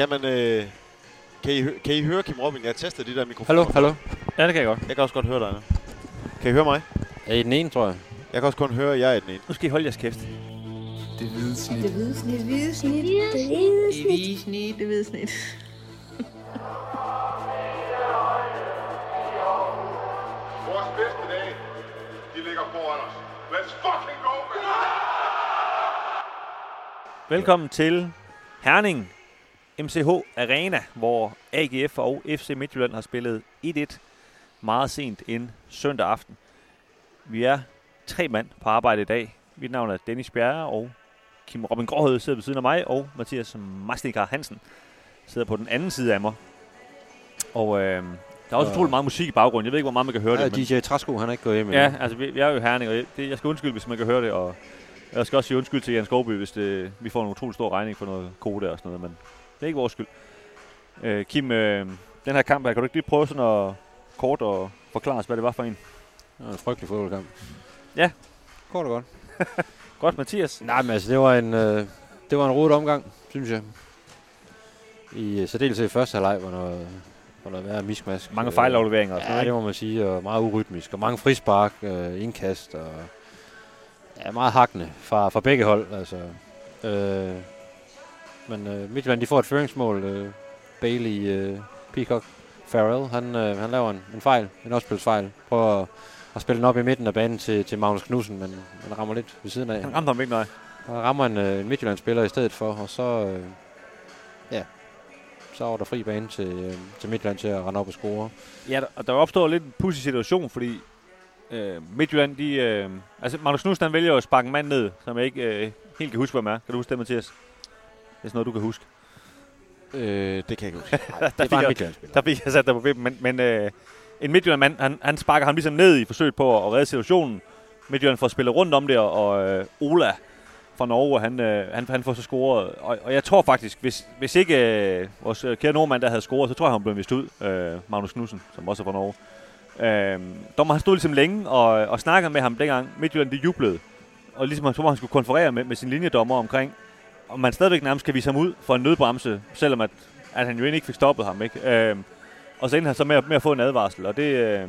Kan man... Øh, kan, I, kan I høre Kim Robin? Jeg tester de der mikrofoner. Hallo, hallo. Ja, det kan jeg godt. Jeg kan også godt høre dig nu. Kan I høre mig? Er I den ene, tror jeg? Jeg kan også kun høre, at jeg er den ene. Nu skal I holde jeres kæft. Det hvide snit. Det hvide snit. Det hvide snit. Det hvide snit. hvide snit. Det hvide snit. Vores bedste dage, de ligger foran os. Let's fucking go, man! Velkommen til Herning MCH Arena, hvor AGF og FC Midtjylland har spillet 1-1 meget sent en søndag aften. Vi er tre mand på arbejde i dag. Mit navn er Dennis Bjerre, og Kim Robin Gråhød sidder ved siden af mig, og Mathias Mastikar Hansen sidder på den anden side af mig. Og øh, der er også Og- utrolig meget musik i baggrunden. Jeg ved ikke, hvor meget man kan høre Ja, det. men- DJ Træsko, han er ikke gået hjem endnu. Ja, altså vi, vi er jo Herning, og jeg- det, jeg skal undskylde, hvis man kan høre det, og jeg skal også sige undskyld til Jens Skovby, hvis det, vi får en utrolig stor regning for noget kode og sådan noget, men det er ikke vores skyld. Øh, Kim, øh, den her kamp her, kan du ikke lige prøve sådan at kort og forklare os, hvad det var for en? Det var en frygtelig fodboldkamp. Ja. Kort og godt. Godt, Mathias. Nej, men altså, det var en, øh, det var en rodet omgang, synes jeg. I øh, særdeleshed i første halvleg, hvor noget, hvor noget værre miskmask. Mange Øh, fejlafleveringer og sådan Ja, noget, det må man sige, og meget urytmisk. Og mange frispark, øh, indkast, og ja, meget hakkende fra, fra begge hold. Altså. Øh, men øh, Midtjylland, de får et føringsmål. Øh, Bailey, øh, Peacock, Farrell, han, øh, han laver en, en fejl, en opspilsfejl. Prøver at, at spille den op i midten af banen til, til Magnus Knudsen, men han rammer lidt ved siden af. Han ramte ham ikke, nej. Han rammer en, øh, en Midtjylland-spiller i stedet for, og så, øh, ja, så var der fri bane til, øh, til Midtjylland til at rende op og score. Ja, og der opstår lidt en pudsig situation, fordi øh, Midtjylland, de... Øh, altså, Magnus Knudsen, han vælger at sparke en mand ned, som jeg ikke øh, helt kan huske, hvem er. Kan du huske det, Mathias? Sådan noget, du kan huske. Øh, det kan jeg ikke huske. der, Det er fik bare en jeg, Midtjylland-spiller. der fik jeg sat dig på vippen, men, men øh, en Midtjylland-mand, han, han sparker ham ligesom ned i forsøget på at redde situationen. Midtjylland får spillet rundt om det, og, øh, Ola fra Norge, han, øh, han, han får så scoret. Og, og jeg tror faktisk, hvis, hvis ikke øh, vores øh, kære nordmand der havde scoret, så tror jeg, han blev vist ud, øh, Magnus Knudsen, som også er fra Norge. Øh, dommer han stod ligesom længe og, og snakkede med ham dengang. Midtjylland, de jublede. Og ligesom han, så han skulle konferere med, med sin linjedommer omkring, og man stadigvæk nærmest kan vise ham ud for en nødbremse, selvom at, at han jo egentlig ikke fik stoppet ham. Ikke? Øh, og så endte han så med, med at få en advarsel. Og det, øh,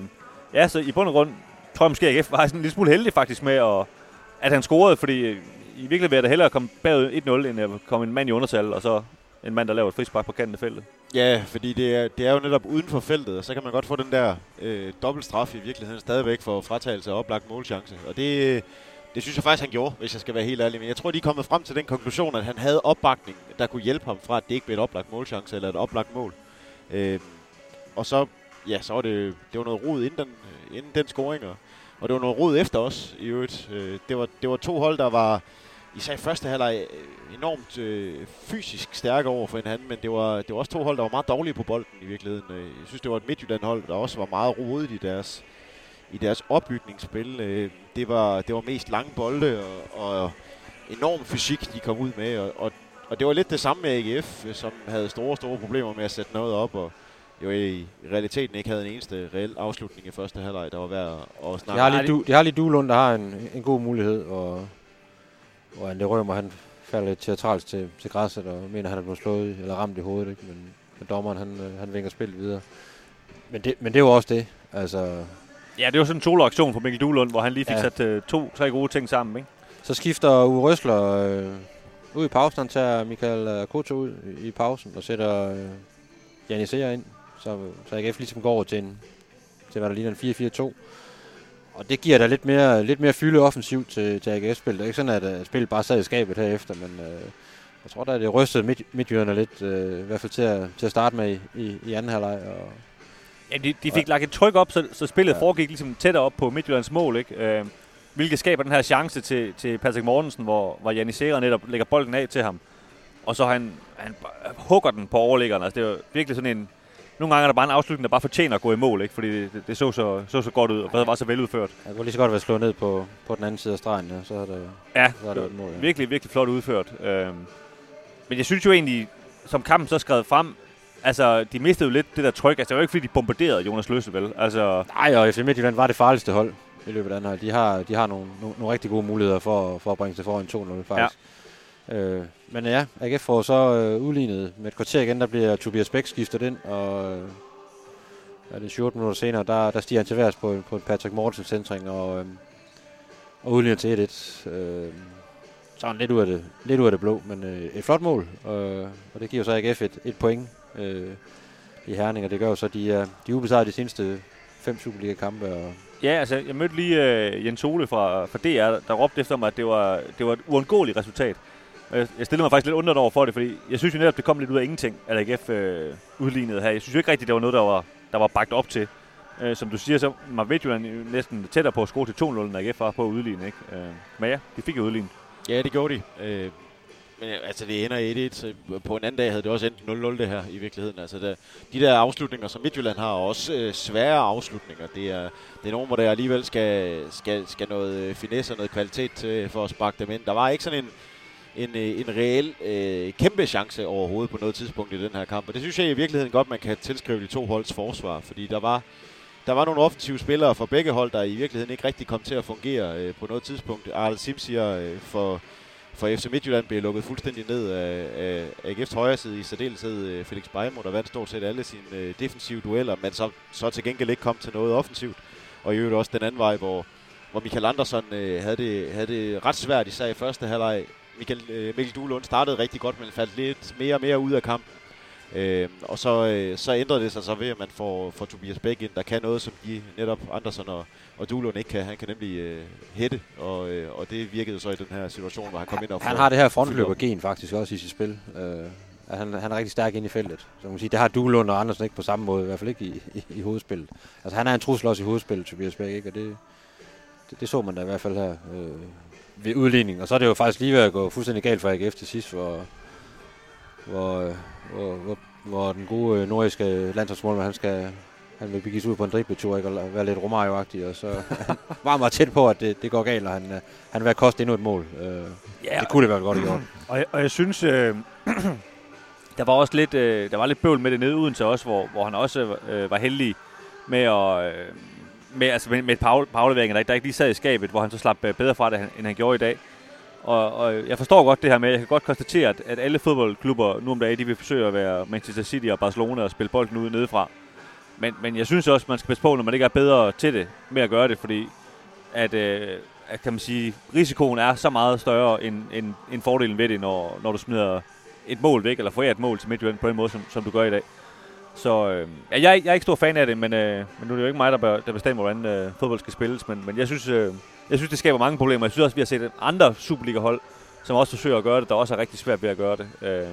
ja, så i bund og grund tror jeg måske, at AGF var sådan en lille smule heldig faktisk med, at, at han scorede, fordi øh, i virkeligheden vil jeg da hellere komme bagud 1-0, end at komme en mand i undertal, og så en mand, der laver et frispark på kanten af feltet. Ja, fordi det er, det er jo netop uden for feltet, og så kan man godt få den der øh, dobbelt straf i virkeligheden stadigvæk for fratagelse af oplagt målchance. Og det, det synes jeg faktisk, han gjorde, hvis jeg skal være helt ærlig. Men jeg tror, de er kommet frem til den konklusion, at han havde opbakning, der kunne hjælpe ham fra, at det ikke blev et oplagt målchance eller et oplagt mål. Øh, og så, ja, så var det, det var noget rod inden den, inden den scoring, og, og det var noget rod efter os i øvrigt. Øh, det, var, det var to hold, der var især i første halvleg øh, enormt øh, fysisk stærke over for hinanden, men det var, det var også to hold, der var meget dårlige på bolden i virkeligheden. Øh, jeg synes, det var et Midtjylland-hold, der også var meget rodet i deres, i deres opbygningsspil. Øh, Det var, det var mest lange bolde og, og enorm fysik, de kom ud med, og, og, og det var lidt det samme med AGF, øh, som havde store, store problemer med at sætte noget op, og jo i realiteten ikke havde en eneste reel afslutning i første halvleg, der var værd at- at De har lige, du, de har lige Duelund, der har en, en god mulighed, og, og Ande Rømer, han falder lidt teatralsk til, til græsset, og mener, han er blevet slået eller ramt i hovedet, ikke? Men, men dommeren, han, øh, han vinker spillet videre. Men det, men det var også det. Altså, Ja, det var sådan en solo-aktion fra Mikkel Duhlund, hvor han lige fik Ja. sat øh, to-tre gode ting sammen, ikke? så skifter Uwe Røsler øh, ud i pausen. Han tager Michael øh, Koto ud i, pausen og sætter øh, Janis ind. Så, så AGF ligesom går over til, en, til hvad der ligner en 4-4-2. Og det giver da lidt mere, lidt mere fylde offensivt til, til AGF-spillet. Det er ikke sådan, at uh, spillet bare sad i skabet herefter, men øh, jeg tror da, det rystede midt, midtjyderne lidt, øh, i hvert fald til at, til at starte med i, i, i anden halvleg. Og, Ja, de, de fik lagt et tryk op, så, så spillet Ja. foregik ligesom tættere op på Midtjyllands mål, ikke? Øh, hvilket skaber den her chance til, til Patrick Mortensen, hvor, hvor Janis Serra netop lægger bolden af til ham. Og så han, han hugger den på overliggeren. Altså, det var virkelig sådan en... Nogle gange er der bare en afslutning, der bare fortjener at gå i mål, ikke? Fordi det, det så, så, så så godt ud, og var så veludført. jeg kunne lige så godt være slået ned på, på den anden side af stregen, ja, så er det, Ja, så er det et mål. Ja. virkelig, virkelig flot udført. Øhm, men jeg synes jo egentlig, som kampen så skrev frem, altså, de mistede jo lidt det der tryk. Altså, det var jo ikke, fordi de bombarderede Jonas Løse, vel? Altså, Nej, og FC Midtjylland var det farligste hold i løbet af den her. De har, de har nogle, nogle, nogle rigtig gode muligheder for, for at bringe sig foran 2-0 faktisk. Øh, men ja, AGF får så øh, udlignet med et kvarter igen, der bliver Tobias Bæk skiftet ind, og øh, er det 14 minutter senere, der, der stiger han til værs på, på en Patrick Mortensen centring, og, øh, og udligner til 1-1. Øh, sådan lidt ud af det, lidt ud af det blå, men øh, et flot mål, øh, og det giver så AGF et, et point øh, i Herning, og det gør jo så, at de er, de er ubesejret de seneste fem Superliga-kampe, og Ja, altså, jeg mødte lige uh, Jens Ole fra, fra DR, der råbte efter mig, at det var, det var et uundgåeligt resultat. Og Jeg, jeg stillede mig faktisk lidt undret over for det, fordi jeg synes jo netop, det kom lidt ud af ingenting, at AGF øh, udlignede her. Jeg synes jo ikke rigtigt, det var noget, der var, der var bagt op til. Øh, som du siger, så var Midtjylland jo næsten tættere på at score til 2-0, end AGF var på at udligne. Ikke? Øh, men ja, de fik jo udlignet. Ja, det gjorde de. Øh, men øh, altså, det ender 1-1. så På en anden dag havde det også endt 0-0 det her i virkeligheden. Altså, der, de der afslutninger, som Midtjylland har, er også øh, svære afslutninger. Det er, det er nogen, hvor der alligevel skal, skal, skal noget øh, finesse og noget kvalitet til for at sparke dem ind. Der var ikke sådan en, en, øh, en reel øh, kæmpe chance overhovedet på noget tidspunkt i den her kamp. Og det synes jeg i virkeligheden godt, man kan tilskrive de to holds forsvar, fordi der var, der var nogle offensive spillere fra begge hold, der i virkeligheden ikke rigtig kom til at fungere øh, på noget tidspunkt. Arl Simsier øh, for, for FC Midtjylland blev lukket fuldstændig ned af, af AGF's højre side, i særdeleshed øh, Felix Beimo, der vandt stort set alle sine øh, defensive dueller, men så, så til gengæld ikke kom til noget offensivt. Og i øvrigt også den anden vej, hvor, hvor Michael Andersson øh, havde, det, havde det ret svært, især i første halvleg. Michael, øh, Mikkel Duelund startede rigtig godt, men faldt lidt mere og mere ud af kampen. Øh, og så, øh, så ændrede det sig så ved, at man får, får Tobias Bæk ind, der kan noget, som de netop Andersen og, og Duelund ikke kan. Han kan nemlig øh, hætte, og, øh, og det virkede så i den her situation, hvor han kom ind og Han har det her frontløbergen faktisk også i sit spil. Øh, at han, han er rigtig stærk ind i feltet. Så man kan sige, det har Duelund og Andersen ikke på samme måde, i hvert fald ikke i, i, i hovedspillet. Altså han er en trussel også i hovedspillet, Tobias Bæk, ikke? Og det, det, det, så man da i hvert fald her øh, ved udligning. Og så er det jo faktisk lige ved at gå fuldstændig galt for AGF til sidst, hvor, hvor, hvor, hvor, hvor den gode nordiske landsholdsmålmand, han skal han vil begive sig ud på en dribletur, ikke? Og være lidt Romario-agtig, og så var meget tæt på, at det, det går galt, og han, øh, han vil koste endnu et mål. Øh, Ja, det kunne det være godt i år. Og jeg, og jeg synes, øh, der var også lidt, øh, der var lidt bøvl med det nede uden til os, hvor, hvor han også øh, var heldig med at... Øh, med, altså med, med et afleveringer, der, ikke- der ikke lige sad i skabet, hvor han så slap øh, bedre fra det, end han gjorde i dag. Og, og jeg forstår godt det her med, jeg kan godt konstatere, at, at alle fodboldklubber nu om dagen, de vil forsøge at være Manchester City og Barcelona og spille bolden ud nedefra. Men, men jeg synes også, man skal passe på, når man ikke er bedre til det, med at gøre det, fordi at, øh, at kan man sige, risikoen er så meget større end, end, end fordelen ved det, når, når du smider et mål væk, eller forærer et mål til Midtjylland på den måde, som, som du gør i dag. Så øh, ja, jeg, jeg er ikke stor fan af det, men, øh, men nu er det jo ikke mig, der, bør, der bestemmer, hvordan øh, fodbold skal spilles. Men, men jeg, synes, øh, jeg synes, det skaber mange problemer. Jeg synes også, vi har set andre Superliga-hold, som også forsøger at gøre det, der også er rigtig svært ved at gøre det. Øh,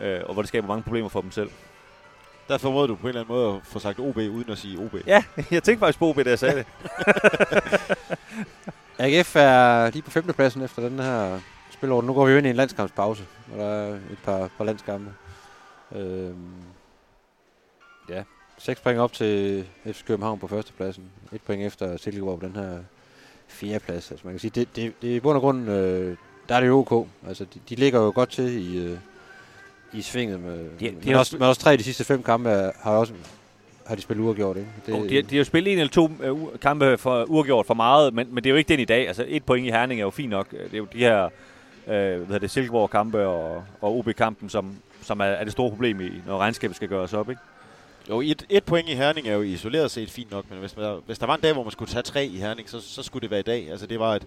øh, og hvor det skaber mange problemer for dem selv. Der formåede du på en eller anden måde at få sagt OB, uden at sige OB. Ja, jeg tænkte faktisk på OB, da jeg sagde det. AGF er lige på femtepladsen efter den her spilord. Nu går vi jo ind i en landskampspause, og der er et par, par landskampe. Øhm, ja, seks point op til FC København på førstepladsen. Et point efter Silkeborg på den her fjerdeplads. Altså man kan sige, det, det, det er i bund og grund, øh, der er det jo ok. Altså de, de ligger jo godt til i, øh, i svinget. Med, de men, har også, men også tre af de sidste fem kampe er, har også har de spillet uafgjort, ikke? Det, oh, de, de har jo spillet en eller to øh, u- kampe for uafgjort for meget, men, men det er jo ikke den i dag. Altså et point i Herning er jo fint nok. Det er jo de her øh, hvad det, Silkeborg-kampe og, og OB-kampen, som, som er, er det store problem, i, når regnskabet skal gøres op. Ikke? Jo, et, et point i Herning er jo isoleret set fint nok, men hvis, der, hvis der var en dag, hvor man skulle tage tre i Herning, så, så skulle det være i dag. Altså, det var et,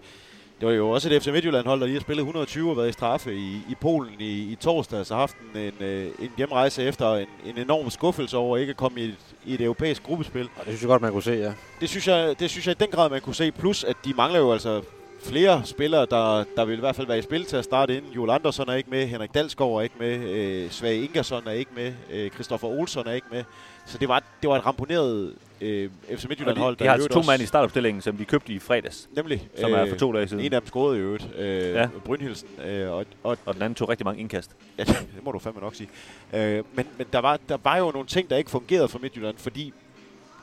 det var jo også et FC Midtjylland-hold, der lige har spillet 120 og været i straffe i, i Polen i, i torsdag, så har haft en, en, øh, en hjemrejse efter en, en enorm skuffelse over ikke at komme i et, i et europæisk gruppespil. Og det synes jeg godt, man kunne se, ja. Det synes, jeg, det synes jeg i den grad, man kunne se. Plus, at de mangler jo altså flere spillere, der, der vil i hvert fald være i spil til at starte inden. Joel Andersson er ikke med, Henrik Dalsgaard er ikke med, øh, Svage Ingersson er ikke med, øh, Christopher Olsson er ikke med. Så det var, det var et ramponeret øh, FC Midtjylland-hold. de, de har altså to mand i startopstillingen, som de købte i fredags, Nemlig. som er for to dage siden. En af dem scorede i øvrigt. Øh, Ja. Brynhildsen. Øh, og, og Og den anden tog rigtig mange indkast. Ja, det må du fandme nok sige. Øh, men men der, var, der var jo nogle ting, der ikke fungerede for Midtjylland, fordi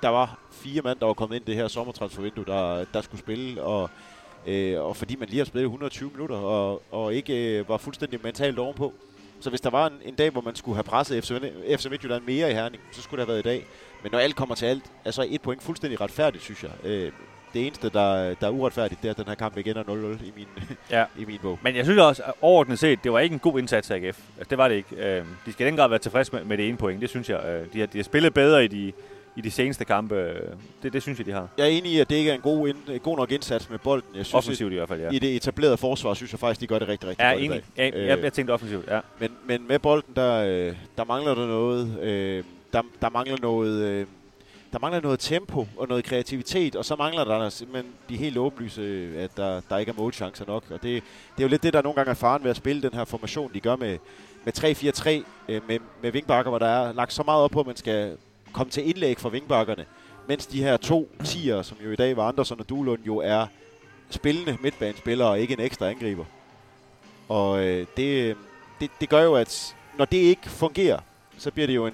der var fire mand, der var kommet ind det her sommertransfervindue, der, der skulle spille, og, øh, og fordi man lige har spillet 120 minutter, og, og ikke øh, var fuldstændig mentalt ovenpå. Så hvis der var en, en dag, hvor man skulle have presset FC, FC Midtjylland mere i Herning, så skulle det have været i dag. Men når alt kommer til alt, er så et point fuldstændig retfærdigt, synes jeg. Øh, det eneste, der, der er uretfærdigt, det er, at den her kamp igen er 0-0 i min, Ja. i min bog. Men jeg synes også, at overordnet set, det var ikke en god indsats af AGF. Altså, det var det ikke. Øh, de skal i den grad være tilfredse med, med det ene point, det synes jeg. Øh, de, har, de har spillet bedre i de, i de seneste kampe. Øh, Det, det synes jeg, de har. Jeg er enig i, at det ikke er en god, ind, god nok indsats med bolden. Jeg synes, Offensivt i hvert fald, ja. i det etablerede forsvar, synes jeg faktisk, de gør det rigtig, rigtig Ja, godt i enig. dag. Ja, jeg, jeg tænkte offensivt, ja. Men, men med bolden, der, øh, der mangler der noget. Øh, der, der mangler noget... Øh, der mangler noget tempo og noget kreativitet, og så mangler der simpelthen de helt åbenlyse, at der, der ikke er målchancer nok. Og det, det er jo lidt det, der nogle gange er faren ved at spille den her formation, de gør med, med 3-4-3, øh, med, med vingbakker, hvor der er lagt så meget op på, at man skal komme til indlæg for vingbakkerne. Mens de her to tiger, som jo i dag var Andersen og Duelund, jo er spillende midtbanespillere og ikke en ekstra angriber. Og øh, det, det, det gør jo, at når det ikke fungerer, så bliver det jo en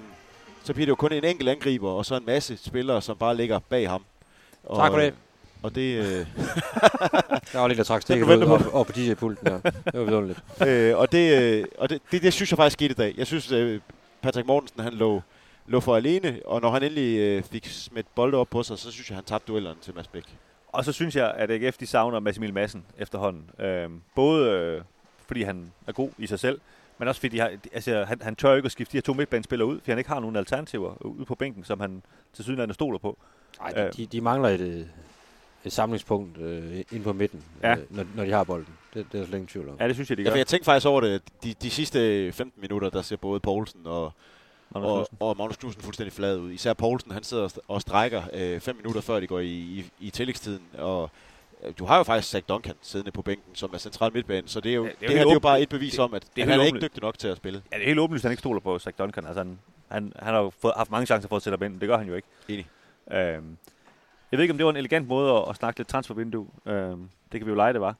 så bliver det jo kun en enkelt angriber, og så en masse spillere, som bare ligger bag ham. Og, Tak for det. Og det, øh, Der var lidt, der trak stikket ud op, op på DJ-pulten der. Det var vidunderligt. øh, og det, øh, og det, det, det synes jeg faktisk skete i dag. Jeg synes, øh, Patrick Mortensen, han lå, lå for alene, og når han endelig øh, fik smidt bolde op på sig, så synes jeg, han tabte duellerne til Mads Bæk. Og så synes jeg, at AGF de savner Mads Emil Madsen efterhånden. Øhm, både øh, fordi han er god i sig selv, men også fordi de har, altså, han, han tør jo ikke at skifte de her to midtbanespillere ud, fordi han ikke har nogen alternativer ude på bænken, som han til sydenlandet stoler på. Ej, de, Øh. de, de mangler et, øh, et samlingspunkt øh, ind på midten, Ja. øh, når, når de har bolden. Det, det er der slet ingen tvivl om. Ja, det synes jeg, de Ja, gør. for jeg tænkte faktisk over det. De, de sidste 15 minutter, der ser både Poulsen og, Magnus og, og Magnus Knudsen fuldstændig flad ud. Især Poulsen, han sidder og st- og strækker øh, fem minutter før de går i, i, i tillægstiden. Og øh, du har jo faktisk Zach Duncan siddende på bænken, som er central midtbane, så det, er jo, Ja, det er det, jo det her det er jo bare et bevis om, at, det er han er ikke dygtig nok til at spille. Ja, det er helt åbenlyst, at han ikke stoler på Zach Duncan. Altså, han, han, han har jo fået, haft mange chancer for at sætte ham ind, det gør han jo ikke. Enig. Øhm, jeg ved ikke, om det var en elegant måde at, at snakke lidt transfervindue. Øhm, det kan vi jo lege, det var.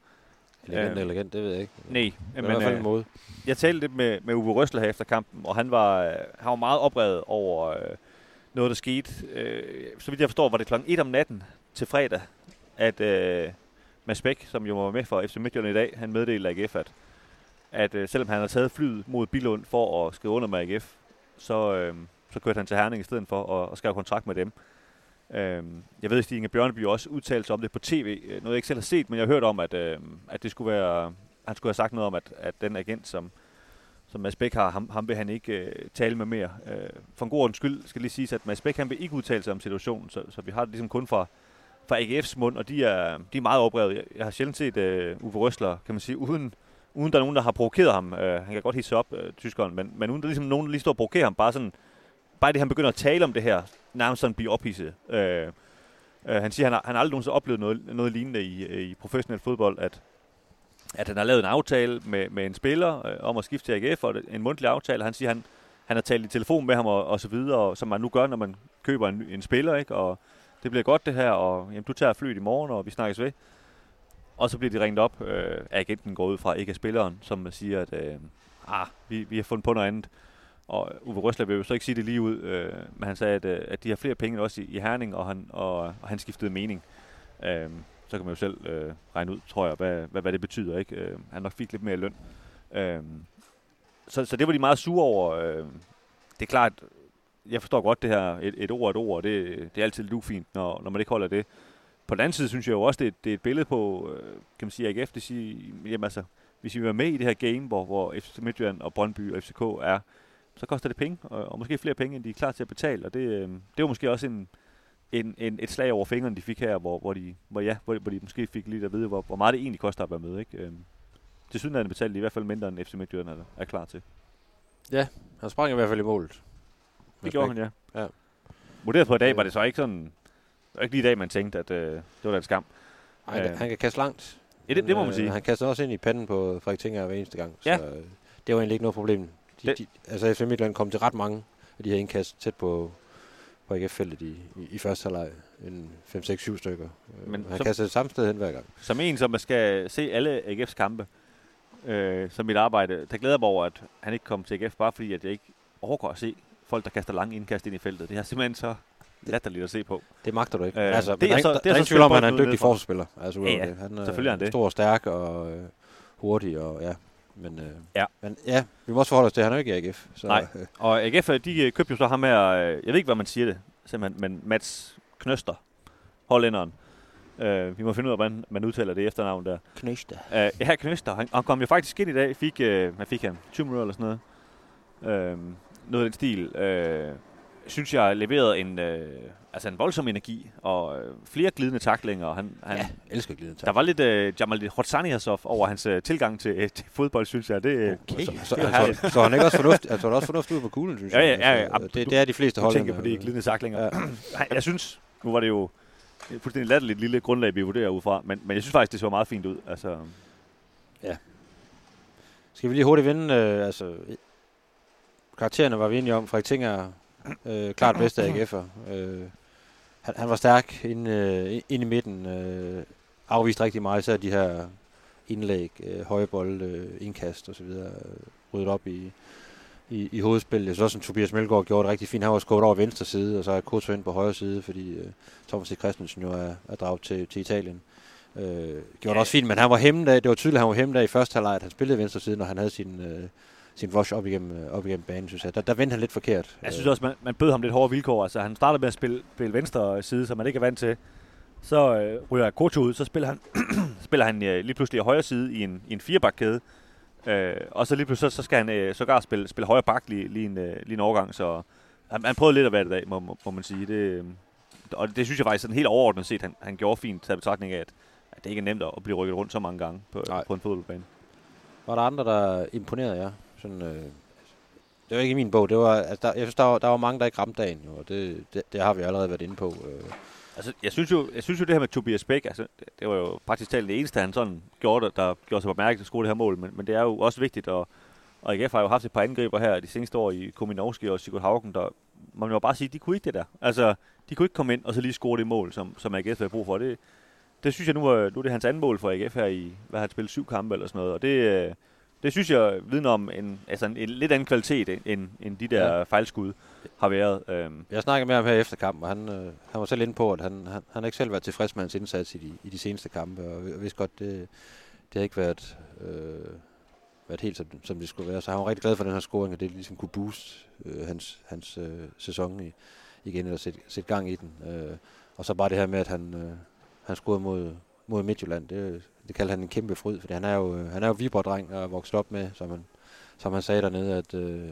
Elegant, Øh. elegant, det ved jeg ikke. Nej, Men, i hvert fald øh, en måde. jeg talte lidt med, med Uwe Røsler her efter kampen, og han var, øh, han var meget oprevet over øh, noget, der skete. Øh, så vidt jeg forstår, var det klokken 1 om natten til fredag, at øh, Mads Bæk, som jo var med for FC Midtjylland i dag, han meddelte AGF, at, at øh, selvom han havde taget flyet mod Bilund for at skrive under med AGF, så, øh, så kørte han til Herning i stedet for at, at skrive kontrakt med dem. Øh, jeg ved, at Stig Inge Bjørneby også udtalte sig om det på tv. Øh, noget jeg ikke selv har set, men jeg har hørt om, at, øh, at det skulle være, han skulle have sagt noget om, at, at den agent, som, som Mads Bæk har, ham, ham vil han ikke øh, tale med mere. Øh, for en god ordens skyld skal lige sige, at Mads Bæk han vil ikke udtale sig om situationen, så, så vi har det ligesom kun fra, fra AGF's mund, og de er, de er meget oprevet. Jeg, jeg har sjældent set øh, Uwe Røsler, kan man sige, uden, uden der er nogen, der har provokeret ham. Øh, han kan godt hisse op, øh, tyskeren, men, men uden der er ligesom nogen, der lige står og provokerer ham, bare sådan, bare det, han begynder at tale om det her, nærmest sådan blive ophidset. Øh, øh, han siger, han har, han har aldrig nogensinde oplevet noget, noget lignende i, øh, i professionel fodbold, at, at han har lavet en aftale med, med en spiller øh, om at skifte til AGF, og en mundtlig aftale. Han siger, han, han har talt i telefon med ham og, og så videre, og, som man nu gør, når man køber en, en spiller, ikke? og det bliver godt det her, og jamen, du tager flyet i morgen, og vi snakkes ved. Og så bliver de ringet op, øh, agenten går ud fra, ikke af spilleren, som siger, at øh, ah, vi, vi har fundet på noget andet. Og Uwe Røsler vil jo så ikke sige det lige ud, øh, men han sagde, at, øh, at de har flere penge end også i, i Herning, og han, og, og han skiftede mening. Øh, så kan man jo selv øh, regne ud, tror jeg, hvad, hvad, hvad det betyder. ikke. Øh, han nok fik lidt mere løn. Øh, så, så det var de meget sure over. Øh, det er klart, jeg forstår godt det her, et, et ord et ord, det, det er altid lidt ufint, når, når man ikke holder det. På den anden side synes jeg jo også, det, er- det er et billede på, øh, kan man sige, AGF, det siger, jamen altså, hvis vi var med i det her game, hvor, hvor FC Midtjylland og Brøndby og FCK er, så koster det penge, og, og måske flere penge, end de er klar til at betale, og det, øh, det var måske også en, en, en, et slag over fingrene, de fik her, hvor, hvor, de, hvor, ja, hvor, hvor de måske fik lidt at vide, hvor, hvor meget det egentlig koster at være med. Ikke? Øhm, til sydenlandet betalte de i hvert fald mindre, end FC Midtjylland er, er klar til. Han sprang i hvert fald i målet. Det gjorde han, ja. Ja. Vurderet på i dag Øh. var det så ikke sådan... Det var ikke lige i dag, man tænkte, at øh, det var da en skam. Han, kan- Øh. han kan kaste langt. Ja, det, det må man sige. Han kaster også ind i panden på Frederik Tinger hver eneste gang. Ja. Så øh, det var egentlig ikke noget problem. De, de, altså FC Midtjylland kom til ret mange af de her indkast tæt på, på AGF-feltet i, i, i første halvleg. En 5-6-7 stykker. Men Men han som- kaster det samme sted hen hver gang. Som en, som skal se alle AGF's kampe, øh, som mit arbejde, der glæder mig over, at han ikke kom til AGF, bare fordi, at jeg ikke overgår at se folk, der kaster lange indkast ind i feltet. Det er simpelthen så latterligt at se på. Det magter du ikke. Øh, altså, det er er, så- der, det der er er så ingen tvivl om, at han er en dygtig forsvarsspiller. Altså, Ja, ja. det. Han er, Selvfølgelig er han det. stor og stærk og øh, hurtig. Og, ja. Men, øh, Ja. men ja, vi må også forholde os til, at han er jo ikke i AGF. Så, Nej. øh, Og AGF, de øh, købte jo så ham her, øh, jeg ved ikke, hvad man siger det, simpelthen, men Mats Knøster, hollænderen, Uh, vi må finde ud af, hvordan man udtaler det efternavn der. Knøste. Uh, ja, Knøster. Han, han kom jo faktisk ind i dag. Fik, uh, hvad fik han? 20 minutter eller sådan noget. Uh, noget af den stil. Uh, synes jeg leverede en, uh, altså en voldsom energi og uh, flere glidende taklinger. Og han, han, Ja, elsker glidende Der var lidt uh, Jamal Hotsaniasov over hans uh, tilgang til, uh, til fodbold, synes jeg. Det, Okay. Så, så, det er så, så, han ikke også fornuft, altså, han også fornuft ud på kuglen, synes Ja, jeg. ja, ja, ja. Altså, det, det, er de fleste hold. tænker på de glidende taklinger. Ja. Ja. jeg synes, nu var det jo et fuldstændig latterligt lille grundlag, vi vurderer ud fra, men, men jeg synes faktisk, det så meget fint ud. Altså, Skal vi lige hurtigt vende, øh, altså, karaktererne var vi enige om. Frederik Tinger, øh, klart bedste AGF'er. Øh, han, han var stærk inde, øh, inde i midten, øh, afvist rigtig meget, især de her indlæg, øh, høje bolde, øh, indkast osv., øh, ryddet op i, i, i hovedspillet. Jeg synes også, at Tobias Melgaard gjorde det rigtig fint. Han var skåret over venstre side, og så er Koto ind på højre side, fordi øh, Thomas C. Christensen jo er, er draget til, til Italien. Øh, gjorde ja. det også fint, men han var hemmet af, det var tydeligt, at han var hemmet af i første halvleg, at han spillede venstre side, når han havde sin, øh, sin wash op igennem, øh, op igennem banen, synes jeg. Der, der vendte han lidt forkert. jeg synes også, man, man bød ham lidt hårde vilkår. Altså, han startede med at spille, spille venstre side, som man ikke er vant til. Så øh, ryger Koto ud, så spiller han, spiller han øh, lige pludselig højre side i en, i en firebakkæde. Øh, og så lige pludselig, så, så skal han øh, sågar spille, spille højre bak lige, lige, en, øh, lige en overgang. Så han, han prøvede lidt at være det i dag, må, må, man sige. Det, øh, og det synes jeg faktisk sådan helt overordnet set, han, han gjorde fint, taget i betragtning af, at, at det ikke er nemt at blive rykket rundt så mange gange på, Nej. på en fodboldbane. Var der andre, der imponerede jer? Sådan, øh, altså, det var ikke i min bog. Det var, altså, der, jeg synes, der var, der var mange, der ikke ramte dagen. Jo, og det, det, det, har vi allerede været inde på. Øh. Altså, jeg synes jo, jeg synes jo det her med Tobias Bæk, altså, det, det var jo praktisk talt det eneste, han sådan gjorde, der, der gjorde sig bemærket til at score det her mål, men, men det er jo også vigtigt, og, og AGF har jo haft et par angriber her de seneste år i Kominovski og Sigurd Haugen, der, man må bare sige, de kunne ikke det der. Altså, de kunne ikke komme ind og så lige score det mål, som, som AGF havde brug for. Det, det synes jeg nu er, nu er det hans anden mål for AGF her i, hvad har han spillet, syv kampe eller sådan noget, og det, øh, det synes jeg vidner om en, altså en, en lidt anden kvalitet, end- end, de der Ja. fejlskud har været. Øhm, Jeg snakkede med ham her efter kampen, og han, øh, han var selv inde på, at han, han, han har ikke selv været tilfreds med hans indsats i de, i de seneste kampe, og jeg vidste godt, det, det har ikke været, øh, været helt som, som det skulle være. Så han var rigtig glad for den her scoring, og det ligesom kunne booste øh, hans, hans øh, sæson i, igen, eller sætte, sætte gang i den. Øh, og så bare det her med, at han, øh, han scorede mod, mod Midtjylland, det, det kaldte han en kæmpe fryd, fordi han er jo, øh, han er jo Viborg-dreng og er vokset op med, som han, som han sagde dernede, at øh,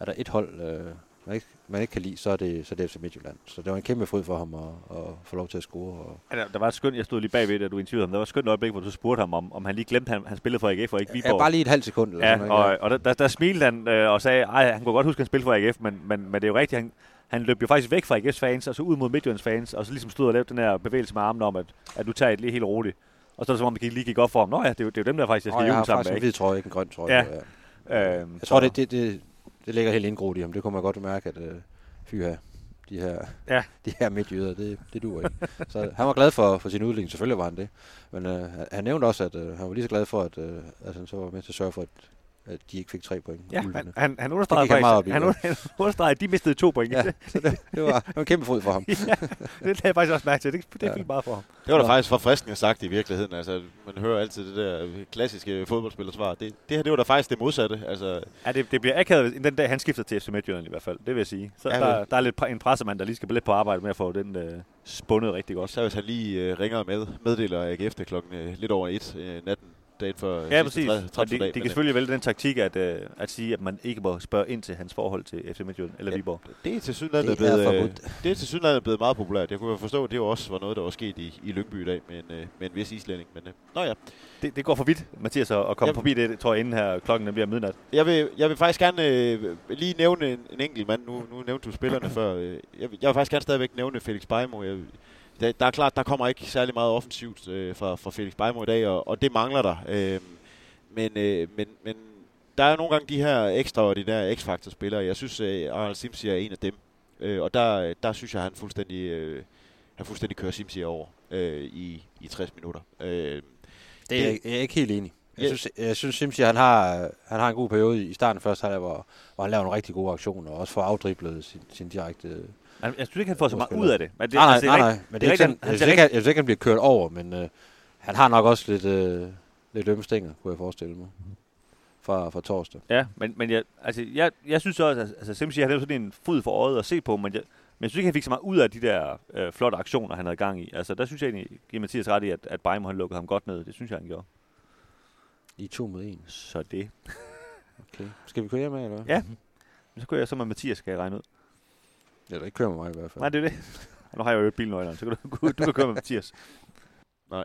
er der et hold, øh, man, ikke, man ikke kan lide, så er det, så er det FC Midtjylland. Så det var en kæmpe fryd for ham at, at få lov til at score. Og, Ja, der, der var et skønt, jeg stod lige bagved, da du interviewede ham. Der var et skønt øjeblik, hvor du spurgte ham, om, om han lige glemte, at han, han spillede for AGF og ikke Viborg. ja, bare lige et halvt sekund. Eller Ja, sådan og, og der, der, der smilte han øh, og sagde, at han kunne godt huske, at han spillede for AGF, men, men, men det er jo rigtigt, han, han løb jo faktisk væk fra AGF's fans, og så ud mod Midtjyllands fans, og så ligesom stod og lavede den her bevægelse med armen om, at, at du tager et lige helt roligt. Og så er det som om, det lige gik op for ham. Nå ja, det er jo, det er jo dem, der faktisk jeg skal jeg har juble sammen faktisk en med. hvid trøje, ikke en grøn trøje. Ja. ja. Øhm, Jeg tror, det, det, det, det ligger helt indgroet i ham. Det kunne man godt mærke, at øh, fy her, de her, Ja. de her midtjyder, det, det duer ikke. så han var glad for, for sin udvikling, selvfølgelig var han det. Men øh, han- han nævnte også, at øh, han var lige så glad for, at, øh, at han så var med til at sørge for, at, at de ikke fik tre point. Ja, Ulvene. han, han, han understregede gik han meget op faktisk, i, han, han understregede, at de mistede to point. Ja, så det, det, var, det var en kæmpe fryd for ham. ja, det lagde jeg faktisk også mærke til. Det, det Ja. fik meget for ham. Det var da faktisk forfriskende sagt i virkeligheden. Altså, man hører altid det der klassiske fodboldspillersvar. Det, det her, det var da faktisk det modsatte. Altså, Ja, det, det bliver akavet den dag, han skifter til FC Midtjylland i hvert fald. Det vil jeg sige. Så Ja, der, der er lidt en pressemand, der lige skal lidt på arbejde med at få den øh, spundet rigtig godt. så hvis han lige øh, ringer med, meddeler AGF det klokken øh, lidt over et øh, natten, dagen øh, Ja, sidste præcis. tre- Og de, transferdag. de kan selvfølgelig vælge den taktik at, øh, at sige, at man ikke må spørge ind til hans forhold til FC Midtjylland eller Ja, Viborg. øh, Det er til synligheden Det blevet, er øh, forbudt. det er til synligheden blevet meget populært. Jeg kunne forstå, at det jo også var noget, der var sket i, i Lyngby i dag med en, øh, med en vis islænding. Men, øh, nå ja. Det, det går for vidt, Mathias, at komme Jamen. forbi det, tror jeg, inden her klokken bliver midnat. Jeg vil, jeg vil faktisk gerne øh, lige nævne en, en enkelt mand. Nu, nu nævnte du spillerne før. Øh, Jeg, vil- jeg vil faktisk gerne stadigvæk nævne Felix Beimo. Jeg, der, der er klart, der kommer ikke særlig meget offensivt øh, fra, fra Felix Beimo i dag, og, og det mangler der. Øh, men, øh, men, men der er nogle gange de her ekstraordinære X-Factor-spillere. Jeg synes, øh, Arnold Simsi er en af dem. Øh, og der, der synes jeg, han fuldstændig, øh, han fuldstændig kører Simsi over øh, i, i 60 minutter. Øh, Det er Det- jeg, jeg er ikke helt enig. Jeg synes, jeg synes Simsi, han har, han har en god periode i starten først, halvleg, hvor, hvor han laver nogle rigtig gode aktioner, og også får afdriblet sin, sin direkte... Han, jeg synes ikke, han får så meget ud af det. Men det nej, nej, altså, nej, er nej, men det er ikke jeg, han synes ser ikke, han- jeg synes ikke, han bliver kørt over, men øh, han har nok også lidt, øh, lidt ømme stænger, kunne jeg forestille mig. fra, fra torsdag. Ja, men, men jeg, altså, jeg, jeg synes også, at altså, Simsi havde jo sådan en fod for øjet at se på, men jeg, men jeg synes ikke, han fik så meget ud af de der øh, flotte aktioner, han havde gang i. Altså, der synes jeg egentlig, giver Mathias ret i, at, at Bejmo han lukkede ham godt ned. Det synes jeg, han gjorde. I to mod en. Så det. Okay. Skal vi køre hjem af, eller hvad? Ja. Men så kunne jeg så med Mathias, skal jeg regne ud. Eller ikke køre med mig i hvert fald. Nej, det er det. Nu har jeg jo øget bilnøglerne, så kan du, du kan køre med Mathias. Nej.